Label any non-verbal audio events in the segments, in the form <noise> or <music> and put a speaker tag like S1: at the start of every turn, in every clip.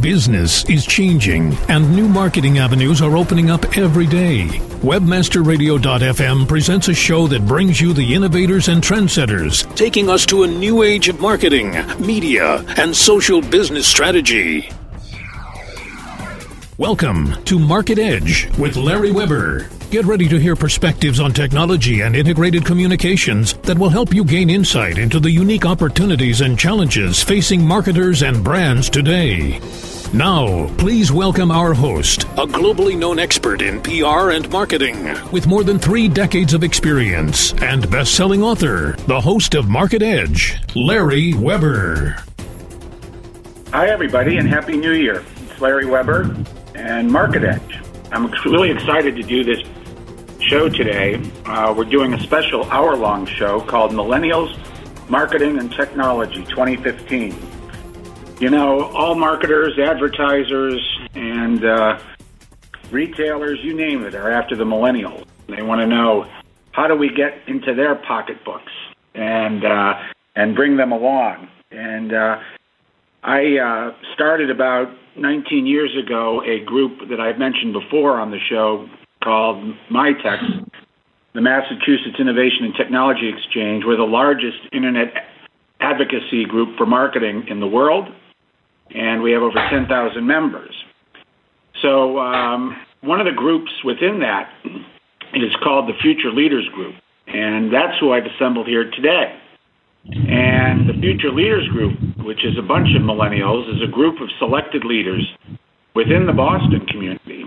S1: Business is changing, and new marketing avenues are opening up every day. Webmasterradio.fm presents a show that brings you the innovators and trendsetters, taking us to a new age of marketing, media, and social business strategy. Welcome to Market Edge with Larry Weber. Get ready to hear perspectives on technology and integrated communications that will help you gain insight into the unique opportunities and challenges facing marketers and brands today. Now, please welcome our host, a globally known expert in PR and marketing with more than three decades of experience and best selling author, the host of Market Edge, Larry Weber.
S2: Hi, everybody, and Happy New Year. It's Larry Weber and Market Edge. I'm really excited to do this show today. Uh, we're doing a special hour long show called Millennials Marketing and Technology 2015. You know, all marketers, advertisers, and uh, retailers, you name it, are after the millennials. They want to know how do we get into their pocketbooks and uh, and bring them along. And uh, I uh, started about 19 years ago a group that I've mentioned before on the show called MITX, the Massachusetts Innovation and Technology Exchange. We're the largest internet advocacy group for marketing in the world, and we have over 10,000 members. So, um, one of the groups within that is called the Future Leaders Group, and that's who I've assembled here today. And the Future Leaders Group, which is a bunch of millennials, is a group of selected leaders within the Boston community.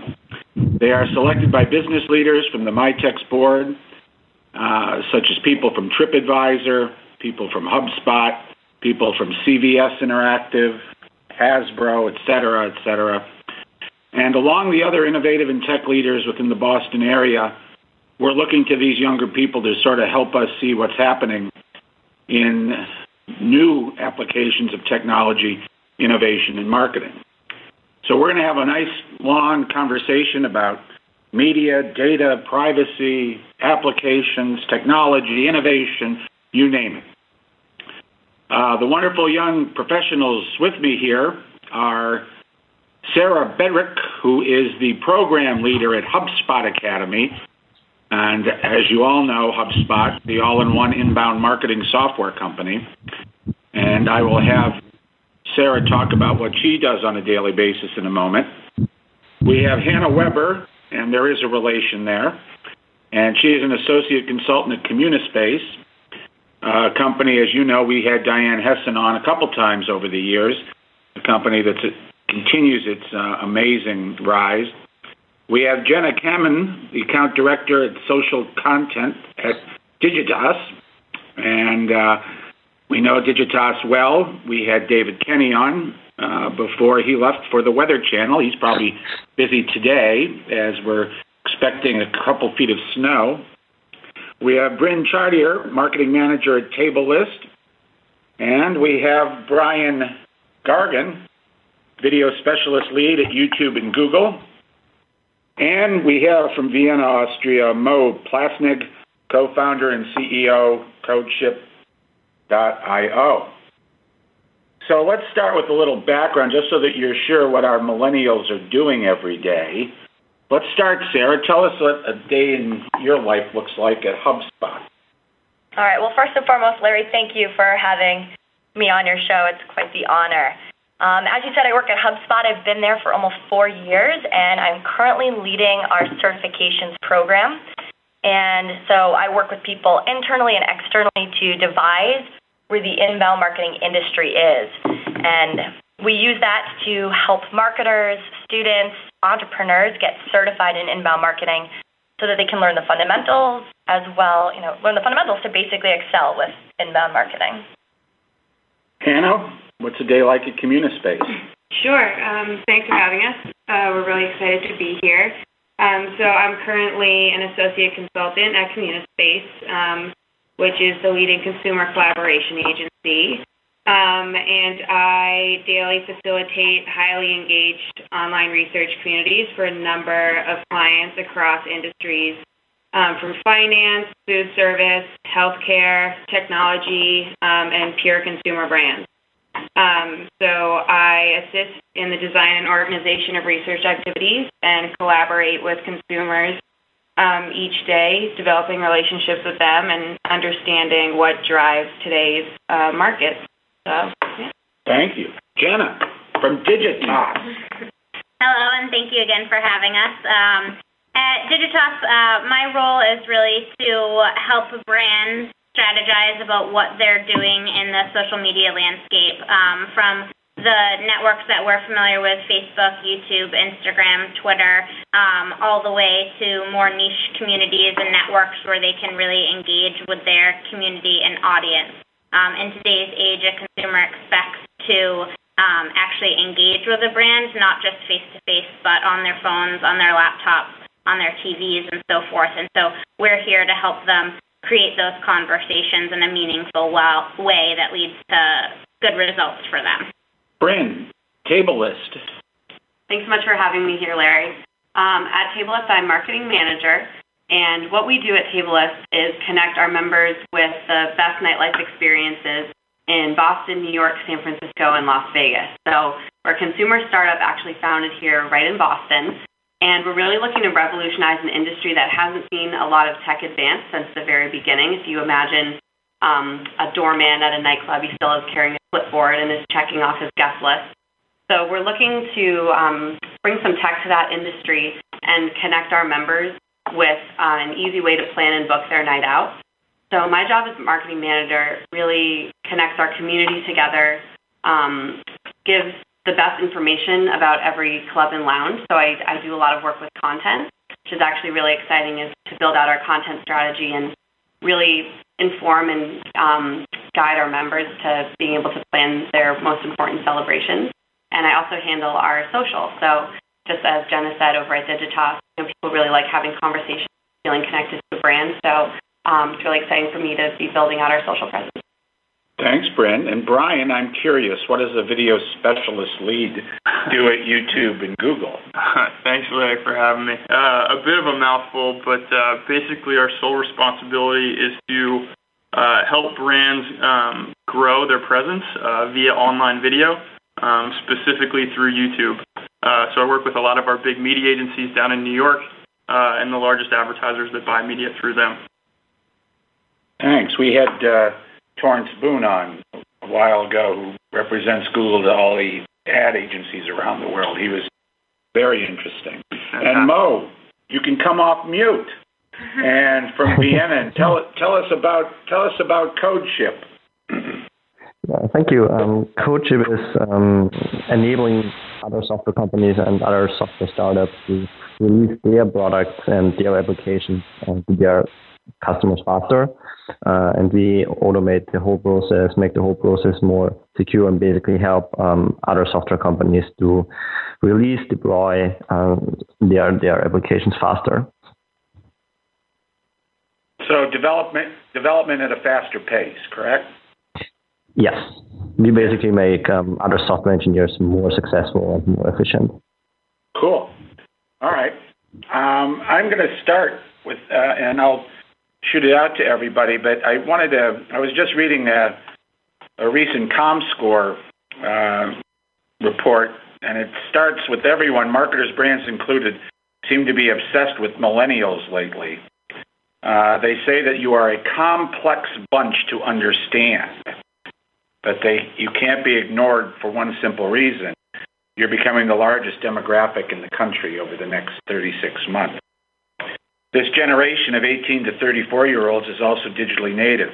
S2: They are selected by business leaders from the MITX board, uh, such as people from TripAdvisor, people from HubSpot, people from CVS Interactive, Hasbro, et cetera, et cetera. And along the other innovative and tech leaders within the Boston area, we're looking to these younger people to sort of help us see what's happening in new applications of technology, innovation, and marketing. So we're going to have a nice long conversation about media, data, privacy, applications, technology, innovation, you name it. Uh, the wonderful young professionals with me here are Sarah Bedrick, who is the program leader at HubSpot Academy, and as you all know, HubSpot, the all in one inbound marketing software company. And I will have Sarah talk about what she does on a daily basis in a moment. We have Hannah Weber, and there is a relation there. And she is an associate consultant at Communispace, a company, as you know, we had Diane Hessan on a couple times over the years, a company that continues its uh, amazing rise. We have Jenna Kamen, the account director at social content at Digitas, and uh, we know Digitas well. We had David Kenny on uh, before he left for the Weather Channel. He's probably busy today as we're expecting a couple feet of snow. We have Bryn Chartier, marketing manager at Tablelist, and we have Brian Gargan, video specialist lead at YouTube and Google. And we have from Vienna, Austria, Mo Plassnig, co founder and CEO, CodeShip.io. So let's start with a little background just so that you're sure what our millennials are doing every day. Let's start, Sarah. Tell us what a day in your life looks like at HubSpot.
S3: All right. Well, first and foremost, Larry, thank you for having me on your show. It's quite the honor. Um, as you said, I work at HubSpot. I've been there for almost four years, and I'm currently leading our certifications program. And so I work with people internally and externally to devise where the inbound marketing industry is. And we use that to help marketers, students, entrepreneurs get certified in inbound marketing so that they can learn the fundamentals as well, you know, learn the fundamentals to basically excel with inbound marketing.
S2: Hannah, What's a day like at Communispace?
S4: Sure. Um, thanks for having us. Uh, we're really excited to be here. Um, so I'm currently an associate consultant at Communispace, um, which is the leading consumer collaboration agency. Um, and I daily facilitate highly engaged online research communities for a number of clients across industries um, from finance, food service, healthcare, technology, um, and pure consumer brands. Um, so I assist in the design and organization of research activities and collaborate with consumers um, each day, developing relationships with them and understanding what drives today's uh, market. So, yeah.
S2: Thank you. Jenna from Digitas.
S5: Hello, and thank you again for having us. Um, at Digitas, uh, my role is really to help brands strategize about what they're doing in the social media landscape um, from the networks that we're familiar with Facebook, YouTube, Instagram, Twitter, um, all the way to more niche communities and networks where they can really engage with their community and audience. Um, in today's age, a consumer expects to um, actually engage with a brand, not just face to face, but on their phones, on their laptops, on their TVs, and so forth. And so we're here to help them create those conversations in a meaningful way that leads to good results for them.
S2: Bryn, Tablelist.
S6: Thanks so much for having me here, Larry. Um, at Tablelist, I'm marketing manager, and what we do at Tablelist is connect our members with the best nightlife experiences in Boston, New York, San Francisco, and Las Vegas. So we're a consumer startup actually founded here right in Boston. And we're really looking to revolutionize an industry that hasn't seen a lot of tech advance since the very beginning. If you imagine um, a doorman at a nightclub, he still is carrying a clipboard and is checking off his guest list. So we're looking to um, bring some tech to that industry and connect our members with uh, an easy way to plan and book their night out. So my job as marketing manager really connects our community together, um, gives the best information about every club and lounge. So I, I do a lot of work with content, which is actually really exciting, is to build out our content strategy and really inform and um, guide our members to being able to plan their most important celebrations. And I also handle our social. So just as Jenna said over at Digitas, you know, people really like having conversations, feeling connected to the brand. So um, it's really exciting for me to be building out our social presence.
S2: Thanks, Bryn. And Brian, I'm curious, what does a video specialist lead <laughs> do at YouTube and Google? <laughs>
S7: Thanks, Larry, for having me. Uh, a bit of a mouthful, but uh, basically, our sole responsibility is to uh, help brands um, grow their presence uh, via online video, um, specifically through YouTube. Uh, so I work with a lot of our big media agencies down in New York uh, and the largest advertisers that buy media through them.
S2: Thanks. We had Torrence Boone on a while ago, who represents Google to all the ad agencies around the world. He was very interesting. And Mo, you can come off mute. And from Vienna, and tell tell us about tell us about CodeShip.
S8: Yeah, thank you. Um, CodeShip is um, enabling other software companies and other software startups to release their products and their applications uh, to their customers faster. Uh, and we automate the whole process, make the whole process more secure, and basically help um, other software companies to release, deploy uh, their their applications faster.
S2: So development development at a faster pace, correct?
S8: Yes, we basically make um, other software engineers more successful and more efficient.
S2: Cool. All right. Um, I'm going to start with, uh, and I'll shoot it out to everybody, but I wanted to. I was just reading a, a recent ComScore uh, report, and it starts with everyone, marketers, brands included, seem to be obsessed with millennials lately. Uh, they say that you are a complex bunch to understand, but they you can't be ignored for one simple reason. You're becoming the largest demographic in the country over the next 36 months. This generation of 18 to 34 year olds is also digitally native,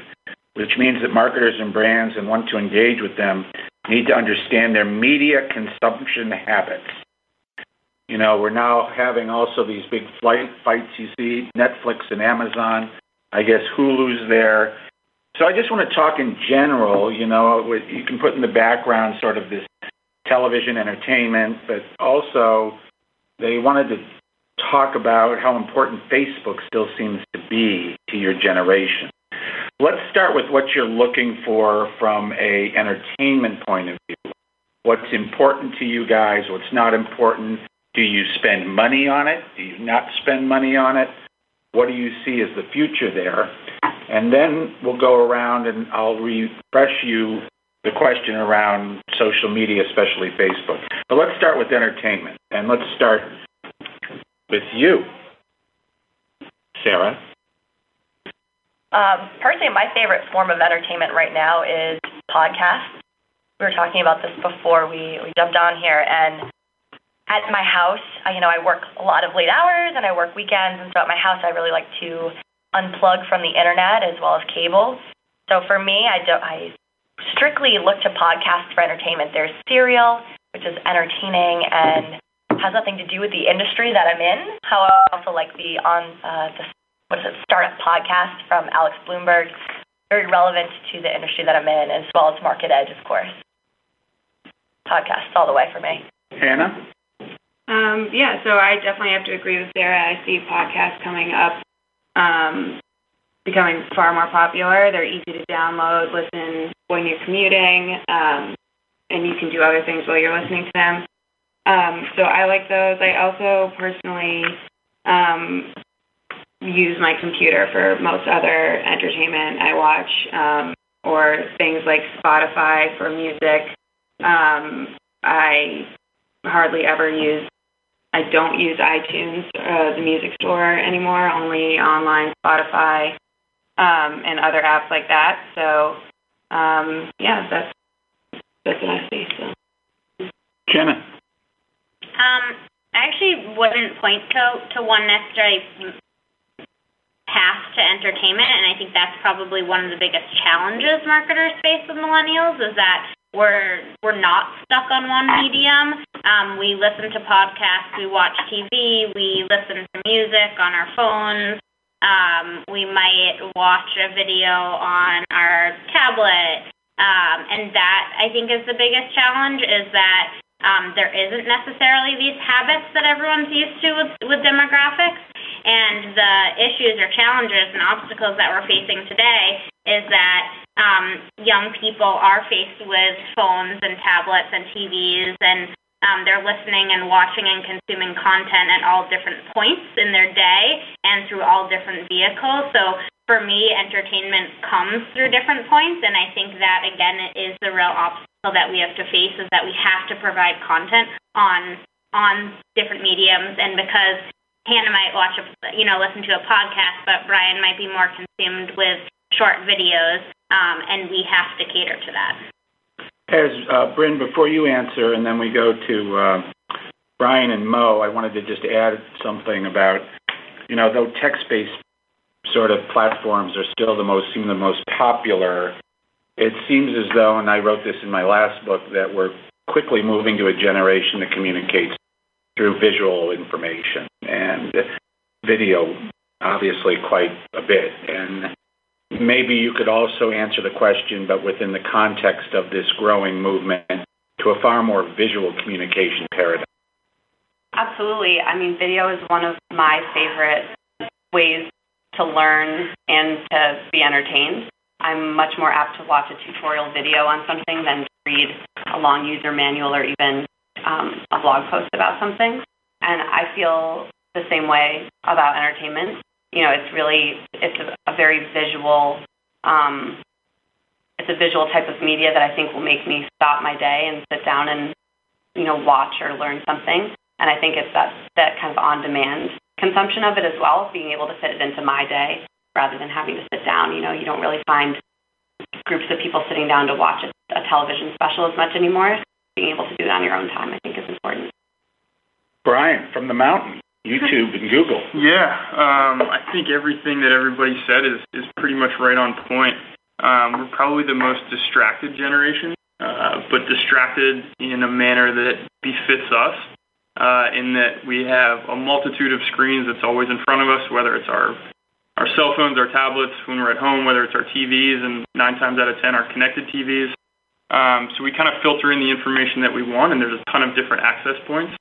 S2: which means that marketers and brands and want to engage with them need to understand their media consumption habits. You know, we're now having also these big flight fights you see, Netflix and Amazon. I guess Hulu's there. So I just want to talk in general, you know, you can put in the background sort of this television entertainment, but also they wanted to talk about how important Facebook still seems to be to your generation. Let's start with what you're looking for from a entertainment point of view. What's important to you guys? What's not important? Do you spend money on it? Do you not spend money on it? What do you see as the future there? And then we'll go around and I'll refresh you the question around social media, especially Facebook. But let's start with entertainment, and let's start with you, Sarah.
S3: Um, personally, my favorite form of entertainment right now is podcasts. We were talking about this before we, we jumped on here, and at my house, I, you know, I work a lot of late hours and I work weekends, and so at my house, I really like to unplug from the internet as well as cable. So for me, I don't, I strictly look to podcasts for entertainment. There's Serial, which is entertaining and has nothing to do with the industry that I'm in. However, I also like the on uh, the what is it startup podcast from Alex Blumberg, very relevant to the industry that I'm in, as well as Market Edge, of course. Podcasts all the way for me.
S2: Hannah.
S4: Um, yeah, so I definitely have to agree with Sarah. I see podcasts coming up, um, becoming far more popular. They're easy to download, listen when you're commuting, um, and you can do other things while you're listening to them. Um, so I like those. I also personally um, use my computer for most other entertainment I watch, um, or things like Spotify for music. Um, I hardly ever use I don't use iTunes, uh, the music store anymore, only online, Spotify, um, and other apps like that. So, um, yeah, that's that's what I see. So,
S2: Jenna.
S5: Um, I actually wouldn't point to to one necessarily path to entertainment, and I think that's probably one of the biggest challenges marketers face with millennials is that we're we're not stuck on one medium. Um, we listen to podcasts, we watch TV, we listen to music on our phones. Um, we might watch a video on our tablet, um, and that I think is the biggest challenge. Is that um, there isn't necessarily these habits that everyone's used to with, with demographics. And the issues or challenges and obstacles that we're facing today is that um, young people are faced with phones and tablets and TVs, and um, they're listening and watching and consuming content at all different points in their day and through all different vehicles. So for me, entertainment comes through different points, and I think that again is the real obstacle that we have to face is that we have to provide content on on different mediums, and because Hannah might watch a, you know, listen to a podcast, but Brian might be more consumed with short videos, um, and we have to cater to that.
S2: As uh, Bryn, before you answer, and then we go to uh, Brian and Mo, I wanted to just add something about, you know, though text-based sort of platforms are still the most seem the most popular. It seems as though, and I wrote this in my last book, that we're quickly moving to a generation that communicates through visual information and video, obviously, quite a bit. And maybe you could also answer the question, but within the context of this growing movement to a far more visual communication paradigm.
S6: Absolutely. I mean, video is one of my favorite ways to learn and to be entertained. I'm much more apt to watch a tutorial video on something than to read a long user manual or even um, a blog post about something. And I feel the same way about entertainment. You know, it's really it's a, a very visual um, it's a visual type of media that I think will make me stop my day and sit down and you know watch or learn something. And I think it's that that kind of on demand consumption of it as well, being able to fit it into my day rather than having to sit down. You know, you don't really find groups of people sitting down to watch a, a television special as much anymore being able to do it on your own time, I think, is important.
S2: Brian, from the mountain, YouTube and Google. <laughs>
S7: Yeah, um, I think everything that everybody said is, is pretty much right on point. Um, we're probably the most distracted generation, uh, but distracted in a manner that befits us, uh, in that we have a multitude of screens that's always in front of us, whether it's our our cell phones, our tablets when we're at home, whether it's our TVs, and nine times out of ten, our connected TVs. Um, so we kind of filter in the information that we want, and there's a ton of different access points.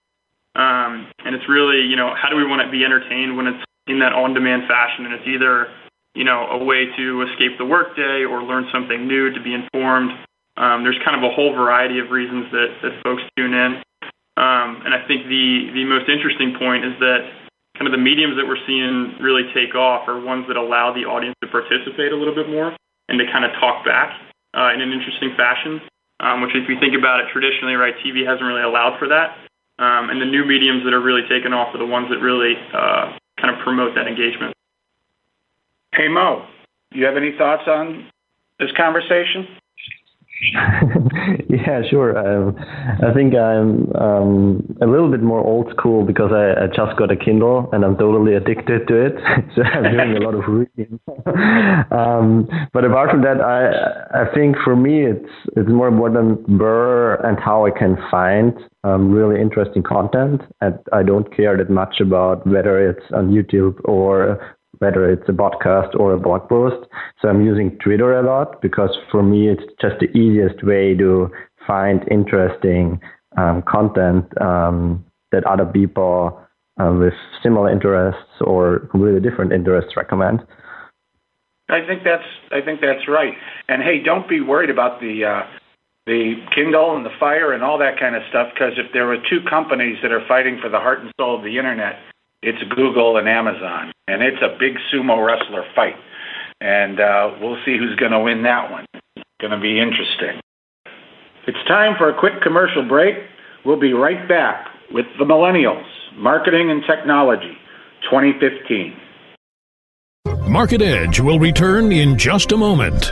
S7: Um, and it's really, you know, how do we want to be entertained when it's in that on-demand fashion, and it's either, you know, a way to escape the workday or learn something new to be informed. Um, there's kind of a whole variety of reasons that, that folks tune in. Um, and I think the, the most interesting point is that kind of the mediums that we're seeing really take off are ones that allow the audience to participate a little bit more and to kind of talk back uh, in an interesting fashion. um, which if you think about it traditionally, right, TV hasn't really allowed for that. Um, and the new mediums that are really taking off are the ones that really uh, kind of promote that engagement.
S2: Hey Mo, do you have any thoughts on this conversation? <laughs>
S8: yeah, sure. Um, I think I'm um, a little bit more old school because I, I, just got a Kindle and I'm totally addicted to it. <laughs> so I'm doing a lot of reading. <laughs> um, but apart from that, I I think for me it's it's more important where and how I can find um, really interesting content. And I don't care that much about whether it's on YouTube or whether it's a podcast or a blog post. So I'm using Twitter a lot because for me it's just the easiest way to find interesting um, content um, that other people uh, with similar interests or completely different interests recommend.
S2: I think that's I think that's right. And hey, don't be worried about the uh, the Kindle and the Fire and all that kind of stuff because if there were two companies that are fighting for the heart and soul of the internet, it's Google and Amazon, and it's a big sumo wrestler fight. And uh, we'll see who's going to win that one. It's going to be interesting. It's time for a quick commercial break. We'll be right back with the Millennials, Marketing and Technology 2015.
S1: Market Edge will return in just a moment.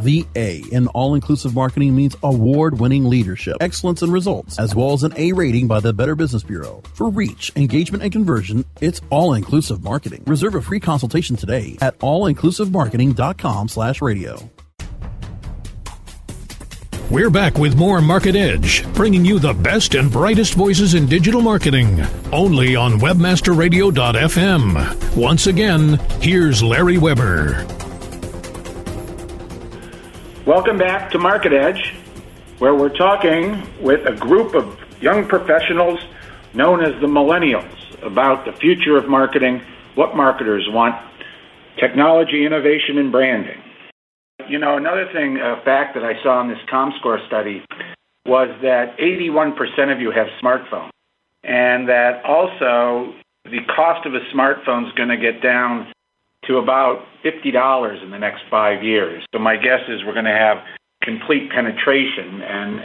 S9: The A in All Inclusive Marketing means award winning leadership, excellence, and results, as well as an A rating by the Better Business Bureau. For reach, engagement, and conversion, it's All Inclusive Marketing. Reserve a free consultation today at allinclusivemarketing.com slash radio.
S1: We're back with more Market Edge, bringing you the best and brightest voices in digital marketing, only on webmasterradio.fm. Once again, here's Larry Weber.
S2: Welcome back to Market Edge, where we're talking with a group of young professionals known as the Millennials about the future of marketing, what marketers want, technology, innovation, and branding. You know, another thing, a fact that I saw in this ComScore study was that 81% of you have smartphones, and that also the cost of a smartphone is going to get down to about $50 in the next five years. So my guess is we're going to have complete penetration, and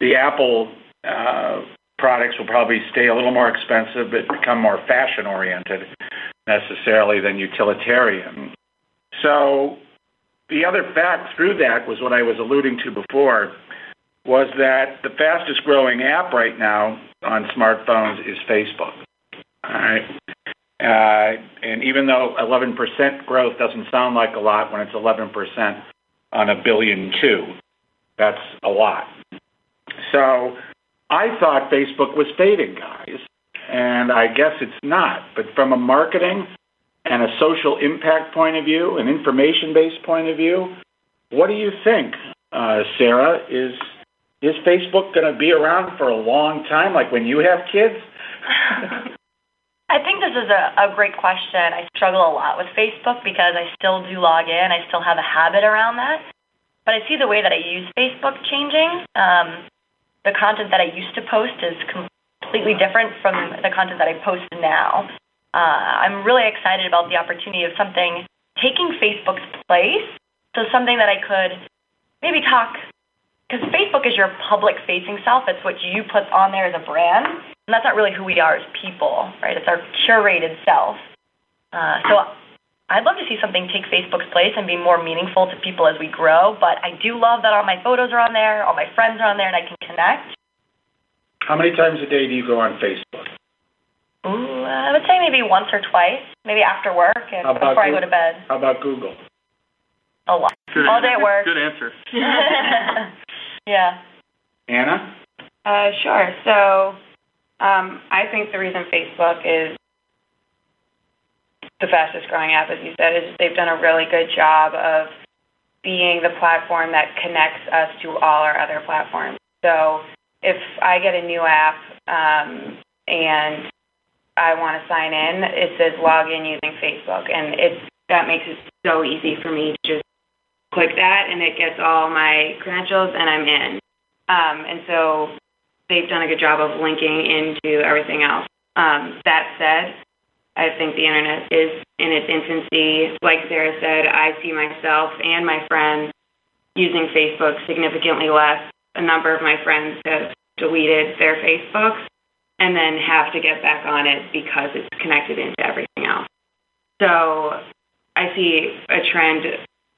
S2: the Apple uh, products will probably stay a little more expensive but become more fashion oriented necessarily than utilitarian. So the other fact through that was what I was alluding to before was that the fastest growing app right now on smartphones is Facebook. All right. Uh, and even though 11% growth doesn't sound like a lot when it's 11% on a billion two, that's a lot. So I thought Facebook was fading, guys, and I guess it's not. But from a marketing and a social impact point of view, an information based point of view, what do you think, uh, Sarah? Is is Facebook going to be around for a long time, like when you have kids? <laughs>
S3: I think this is a, a great question. I struggle a lot with Facebook because I still do log in. I still have a habit around that. But I see the way that I use Facebook changing. Um, the content that I used to post is completely different from the content that I post now. Uh, I'm really excited about the opportunity of something taking Facebook's place. So something that I could maybe talk, because Facebook is your public facing self. It's what you put on there as a brand. And that's not really who we are as people, right? It's our curated self. Uh, so I'd love to see something take Facebook's place and be more meaningful to people as we grow. But I do love that all my photos are on there, all my friends are on there, and I can connect.
S2: How many times a day do you go on Facebook?
S3: Ooh, I would say maybe once or twice, maybe after work and before I go to bed.
S2: How about Google?
S3: A lot.
S7: Good
S3: all
S7: answer.
S3: day at work.
S7: Good answer. <laughs> <laughs>
S3: yeah.
S2: Anna?
S4: Uh, sure. So um, I think the reason Facebook is the fastest growing app, as you said, is they've done a really good job of being the platform that connects us to all our other platforms. So if I get a new app um, and I want to sign in, it says log in using Facebook, and it's that makes it so easy for me to just click that, and it gets all my credentials, and I'm in. Um, and so they've done a good job of linking into everything else. Um, that said, I think the internet is in its infancy. Like Sarah said, I see myself and my friends using Facebook significantly less. A number of my friends have deleted their Facebooks and then have to get back on it because it's connected into everything else. So I see a trend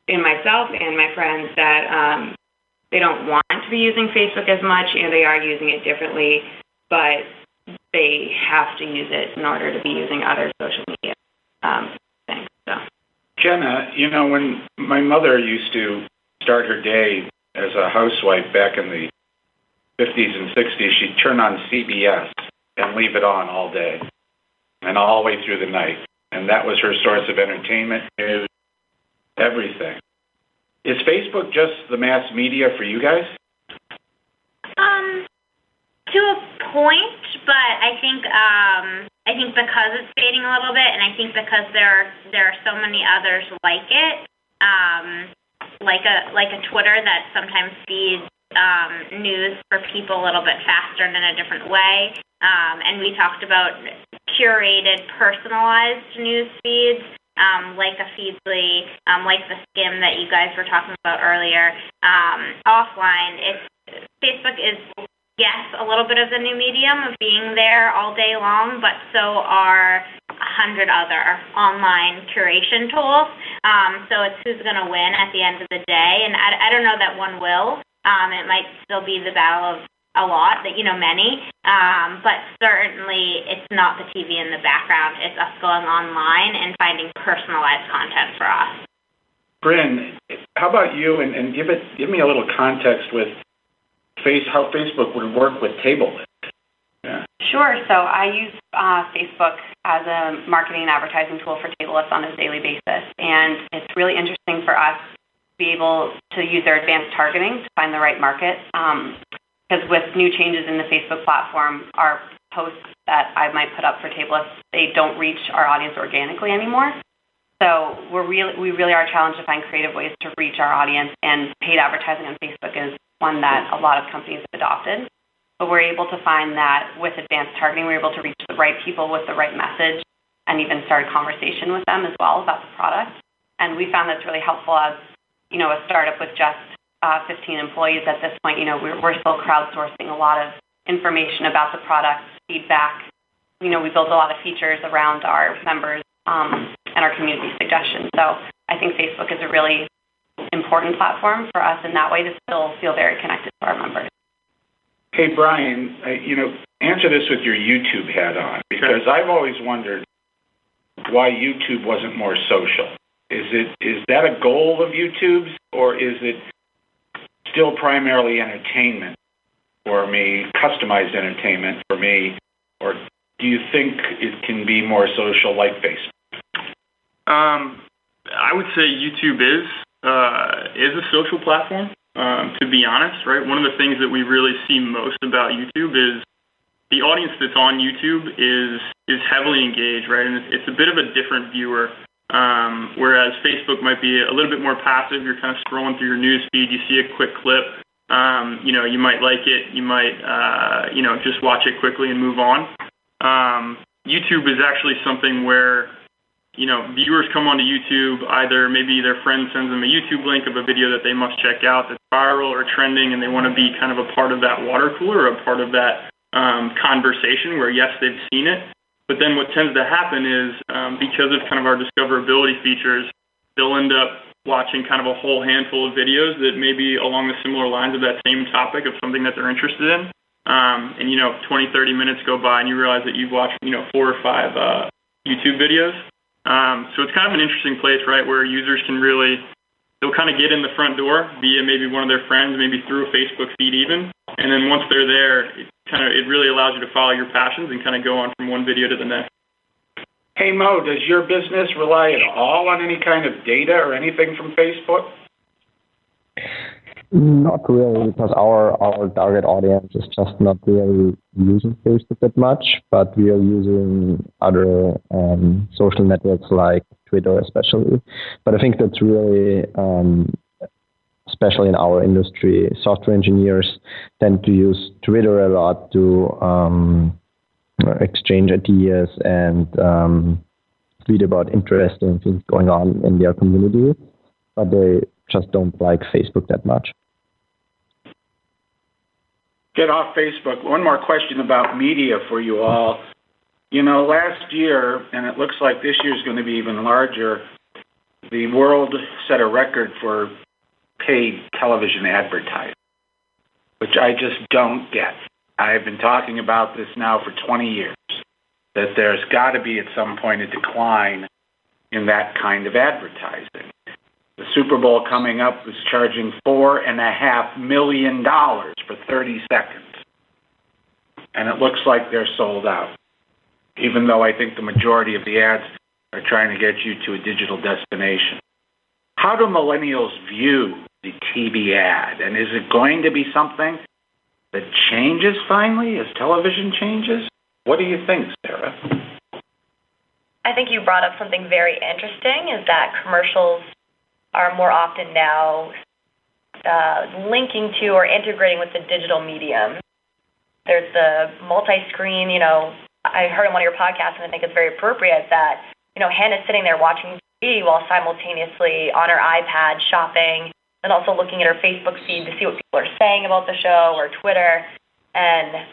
S4: in myself and my friends that um, they don't want to be using Facebook as much and they are using it differently, but they have to use it in order to be using other social media um, things. So.
S2: Jenna, you know, when my mother used to start her day as a housewife back in the 50s and 60s, she'd turn on CBS and leave it on all day and all the way through the night. And that was her source of entertainment, news, everything. Is Facebook just the mass media for you guys?
S5: Um, to a point, but I think um, I think because it's fading a little bit, and I think because there are there are so many others like it, um, like a like a Twitter that sometimes feeds um, news for people a little bit faster and in a different way. Um, and we talked about curated, personalized news feeds, um, like a Feedly, um, like the skim that you guys were talking about earlier. Um, offline, it's Facebook is yes a little bit of the new medium of being there all day long, but so are a hundred other online curation tools. Um, so it's who's going to win at the end of the day, and I, I don't know that one will. Um, it might still be the battle of a lot, that you know many, um, but certainly it's not the TV in the background. It's us going online and finding personalized content for us.
S2: Bryn, how about you? And, and give it give me a little context with face how Facebook would work with TableList. Yeah.
S6: Sure. So I use uh, Facebook as a marketing and advertising tool for TableList on a daily basis, and it's really interesting for us to be able to use their advanced targeting to find the right market. Because with new changes in the Facebook platform, our posts that I might put up for TableList, they don't reach our audience organically anymore. So we're really, we really are challenged to find creative ways to reach our audience, and paid advertising on Facebook is one that a lot of companies have adopted. But we're able to find that with advanced targeting, we're able to reach the right people with the right message and even start a conversation with them as well about the product. And we found that's really helpful as, you know, a startup with just uh, 15 employees at this point. You know, we're, we're still crowdsourcing a lot of information about the product, feedback. You know, we build a lot of features around our members um, and our community suggestions. So I think Facebook is a really important platform for us in that way to still feel very connected to our members.
S2: Hey, Brian, uh, you know, answer this with your YouTube hat on because okay. I've always wondered why YouTube wasn't more social. Is it is that a goal of YouTube's or is it still primarily entertainment for me, customized entertainment for me, or do you think it can be more social like Facebook?
S7: Um, I would say YouTube is uh, is a social platform. Um, to be honest, right, one of the things that we really see most about YouTube is the audience that's on YouTube is is heavily engaged, right, and it's, it's a bit of a different viewer. Um, whereas Facebook might be a little bit more passive. You're kind of scrolling through your news feed, you see a quick clip, um, you know, you might like it, you might, uh, you know, just watch it quickly and move on. Um, YouTube is actually something where, you know, viewers come onto YouTube, either maybe their friend sends them a YouTube link of a video that they must check out that's viral or trending, and they want to be kind of a part of that water cooler or a part of that um, conversation where, yes, they've seen it. But then what tends to happen is um, because of kind of our discoverability features, they'll end up watching kind of a whole handful of videos that may be along the similar lines of that same topic of something that they're interested in. Um, and, you know, 20, 30 minutes go by and you realize that you've watched, you know, four or five uh, YouTube videos. Um, so it's kind of an interesting place, right, where users can really, they'll kind of get in the front door via maybe one of their friends, maybe through a Facebook feed even. And then once they're there, it kind of, it really allows you to follow your passions and kind of go on from one video to the next.
S2: Hey Mo, does your business rely at all on any kind of data or anything from Facebook?
S8: Not really, because our our target audience is just not really using Facebook that much, but we are using other um, social networks like Twitter, especially. But I think that's really, um, especially in our industry, software engineers tend to use Twitter a lot to um, exchange ideas and um, read about interesting things going on in their community, but they just don't like Facebook that much.
S2: Get off Facebook. One more question about media for you all. You know, last year, and it looks like this year is going to be even larger, the world set a record for paid television advertising, which I just don't get. I've been talking about this now for 20 years, that there's got to be at some point a decline in that kind of advertising. The Super Bowl coming up is charging four and a half million dollars for 30 seconds. And it looks like they're sold out, even though I think the majority of the ads are trying to get you to a digital destination. How do millennials view the TV ad? And is it going to be something that changes finally as television changes? What do you think, Sarah?
S3: I think you brought up something very interesting is that commercials are more often now uh, linking to or integrating with the digital medium. There's the multi-screen, you know, I heard on one of your podcasts and I think it's very appropriate that, you know, Hannah's sitting there watching TV while simultaneously on her iPad shopping and also looking at her Facebook feed to see what people are saying about the show or Twitter. And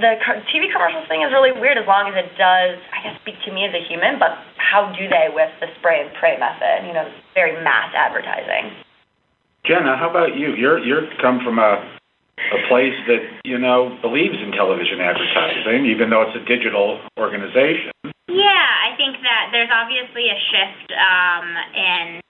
S3: the TV commercials thing is really weird as long as it does, I guess, speak to me as a human, but how do they with the spray and pray method? You know, very mass advertising.
S2: Jenna, how about you? You're you're come from a a place that you know believes in television advertising, even though it's a digital organization.
S5: Yeah, I think that there's obviously a shift um, in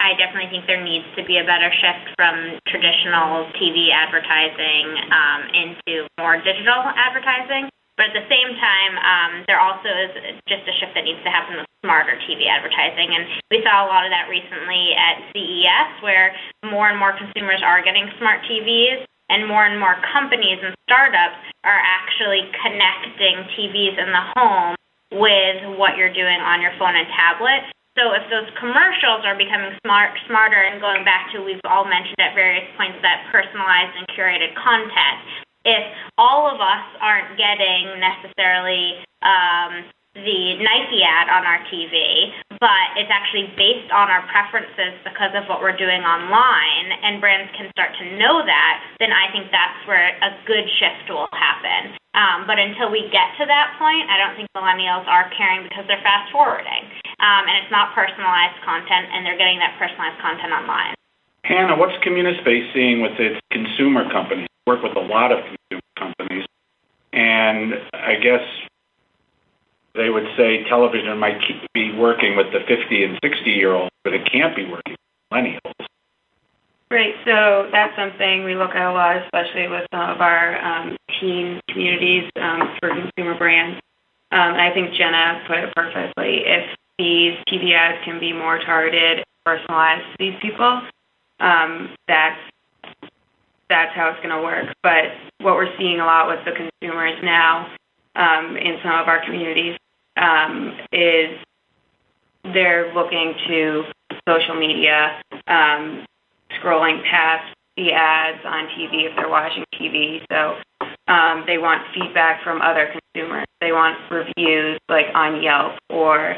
S5: I definitely think there needs to be a better shift from traditional TV advertising um, into more digital advertising. But at the same time, um, there also is just a shift that needs to happen with smarter TV advertising. And we saw a lot of that recently at CES, where more and more consumers are getting smart TVs, and more and more companies and startups are actually connecting TVs in the home with what you're doing on your phone and tablet. So if those commercials are becoming smart, smarter, and going back to we've all mentioned at various points that personalized and curated content, if all of us aren't getting necessarily um, the Nike ad on our TV, but it's actually based on our preferences because of what we're doing online, and brands can start to know that, then I think that's where a good shift will happen. Um, but until we get to that point, I don't think millennials are caring because they're fast forwarding. Um, and it's not personalized content, and they're getting that personalized content online.
S2: Hannah, what's Communispace seeing with its consumer companies? work with a lot of consumer companies, and I guess they would say television might keep, be working with the 50 and 60 year olds, but it can't be working with millennials.
S4: Right. So that's something we look at a lot, especially with some of our um, teen communities um, for consumer brands. Um, and I think Jenna put it perfectly. If these TV ads can be more targeted, personalized to these people, um, that's that's how it's going to work. But what we're seeing a lot with the consumers now um, in some of our communities um, is they're looking to social media, um, scrolling past the ads on TV if they're watching TV. So um, they want feedback from other consumers. They want reviews like on Yelp or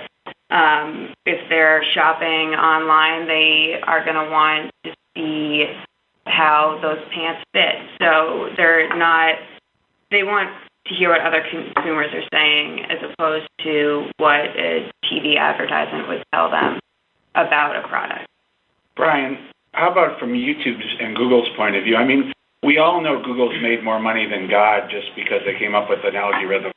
S4: um, if they're shopping online, they are going to want to see how those pants fit. So they're not, they want to hear what other consumers are saying as opposed to what a TV advertisement would tell them about a product.
S2: Brian, how about from YouTube's and Google's point of view? I mean, we all know Google's made more money than God just because they came up with an algorithm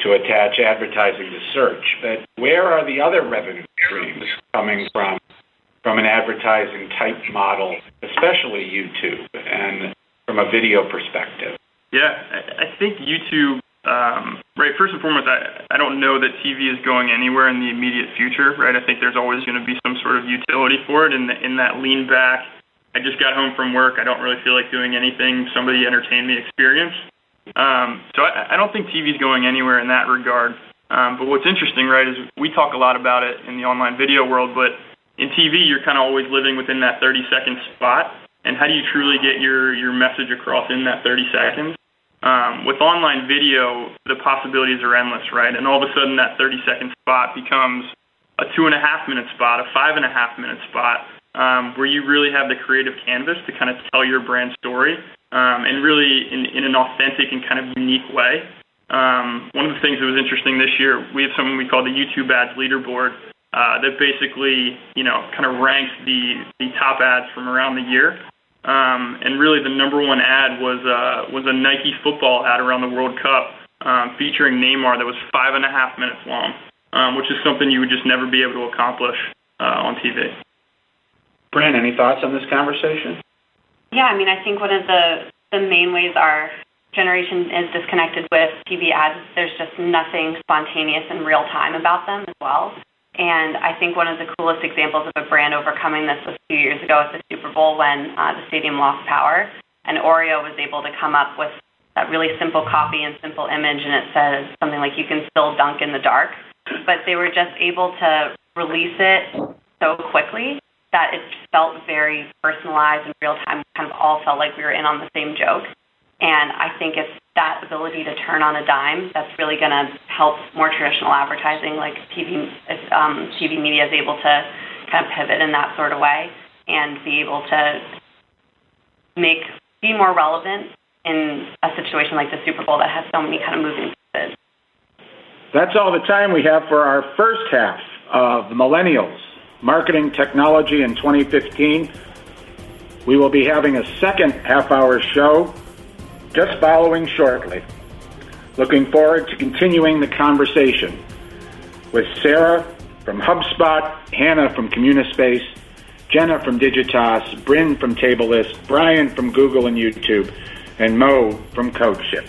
S2: to attach advertising to search. But where are the other revenue streams coming from from an advertising type model, especially YouTube and from a video perspective?
S7: Yeah, I think YouTube. Um, right, first and foremost, I, I don't know that TV is going anywhere in the immediate future. Right, I think there's always going to be some sort of utility for it. In the, in that lean back, I just got home from work. I don't really feel like doing anything. Somebody entertain me experience. Um, so I, I don't think TV is going anywhere in that regard. Um, but what's interesting, right, is we talk a lot about it in the online video world, but in TV, you're kind of always living within that 30 second spot. And how do you truly get your, your message across in that 30 seconds? Um, with online video, the possibilities are endless, right? And all of a sudden, that 30 second spot becomes a two and a half minute spot, a five and a half minute spot, um, where you really have the creative canvas to kind of tell your brand story um, and really in, in an authentic and kind of unique way. Um, one of the things that was interesting this year, we have something we call the YouTube Ads Leaderboard uh, that basically, you know, kind of ranks the the top ads from around the year. Um, and really, the number one ad was uh, was a Nike football ad around the World Cup um, featuring Neymar that was five and a half minutes long, um, which is something you would just never be able to accomplish uh, on TV.
S2: Brent, any thoughts on this conversation?
S6: Yeah, I mean, I think one of the the main ways our generation is disconnected with TV ads, there's just nothing spontaneous and real time about them as well. And I think one of the coolest examples of a brand overcoming this was a few years ago at the Super Bowl when uh, the stadium lost power, and Oreo was able to come up with that really simple copy and simple image, and it says something like "You can still dunk in the dark," but they were just able to release it so quickly that it felt very personalized and real time. Kind of all felt like we were in on the same joke. And I think it's that ability to turn on a dime that's really going to help more traditional advertising, like TV, if, um, TV media is able to kind of pivot in that sort of way and be able to make be more relevant in a situation like the Super Bowl that has so many kind of moving pieces.
S2: That's all the time we have for our first half of Millennials Marketing Technology in 2015. We will be having a second half hour show just following shortly. Looking forward to continuing the conversation with Sarah from HubSpot, Hannah from Communispace, Jenna from Digitas, Brent from Tablelist, Brian from Google and YouTube, and Mo from Codeship.